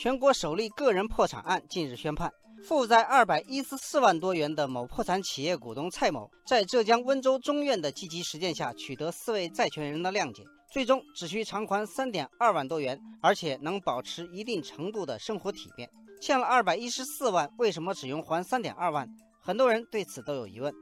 全国首例个人破产案近日宣判，负债二百一十四万多元的某破产企业股东蔡某，在浙江温州中院的积极实践下，取得四位债权人的谅解，最终只需偿还三点二万多元，而且能保持一定程度的生活体面。欠了二百一十四万，为什么只用还三点二万？很多人对此都有疑问。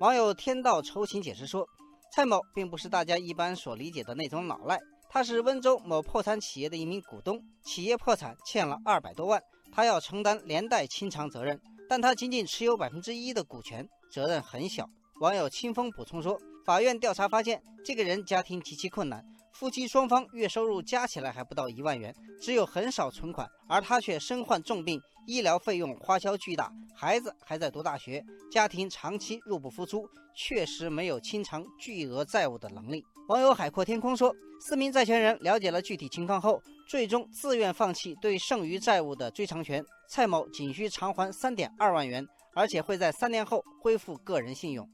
网友天道酬勤解释说，蔡某并不是大家一般所理解的那种老赖。他是温州某破产企业的一名股东，企业破产欠了二百多万，他要承担连带清偿责任，但他仅仅持有百分之一的股权，责任很小。网友清风补充说，法院调查发现，这个人家庭极其困难，夫妻双方月收入加起来还不到一万元，只有很少存款，而他却身患重病，医疗费用花销巨大，孩子还在读大学，家庭长期入不敷出，确实没有清偿巨额债务的能力。网友海阔天空说，四名债权人了解了具体情况后，最终自愿放弃对剩余债务的追偿权。蔡某仅需偿还三点二万元，而且会在三年后恢复个人信用。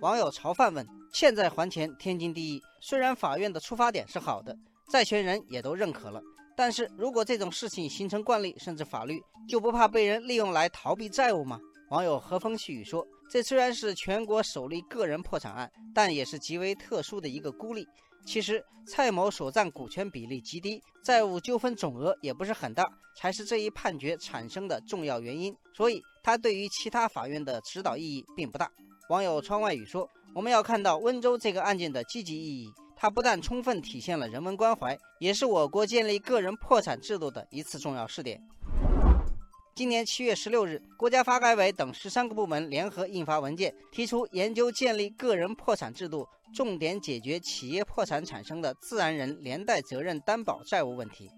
网友潮范问：欠债还钱天经地义，虽然法院的出发点是好的，债权人也都认可了，但是如果这种事情形成惯例，甚至法律，就不怕被人利用来逃避债务吗？网友和风细雨说：“这虽然是全国首例个人破产案，但也是极为特殊的一个孤立。其实蔡某所占股权比例极低，债务纠纷总额也不是很大，才是这一判决产生的重要原因。所以，他对于其他法院的指导意义并不大。”网友窗外雨说：“我们要看到温州这个案件的积极意义，它不但充分体现了人文关怀，也是我国建立个人破产制度的一次重要试点。”今年七月十六日，国家发改委等十三个部门联合印发文件，提出研究建立个人破产制度，重点解决企业破产产生的自然人连带责任担保债务问题。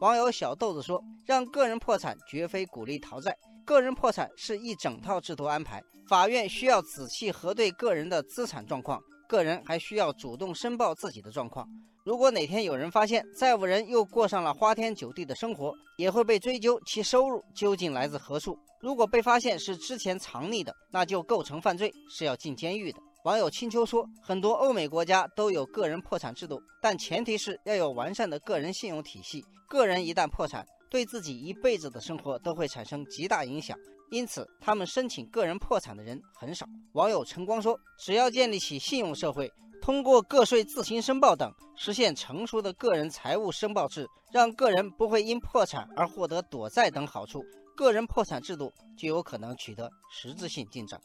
网友小豆子说：“让个人破产绝非鼓励逃债，个人破产是一整套制度安排，法院需要仔细核对个人的资产状况，个人还需要主动申报自己的状况。”如果哪天有人发现债务人又过上了花天酒地的生活，也会被追究其收入究竟来自何处。如果被发现是之前藏匿的，那就构成犯罪，是要进监狱的。网友青秋说，很多欧美国家都有个人破产制度，但前提是要有完善的个人信用体系。个人一旦破产，对自己一辈子的生活都会产生极大影响，因此他们申请个人破产的人很少。网友晨光说，只要建立起信用社会。通过个税自行申报等，实现成熟的个人财务申报制，让个人不会因破产而获得躲债等好处，个人破产制度就有可能取得实质性进展。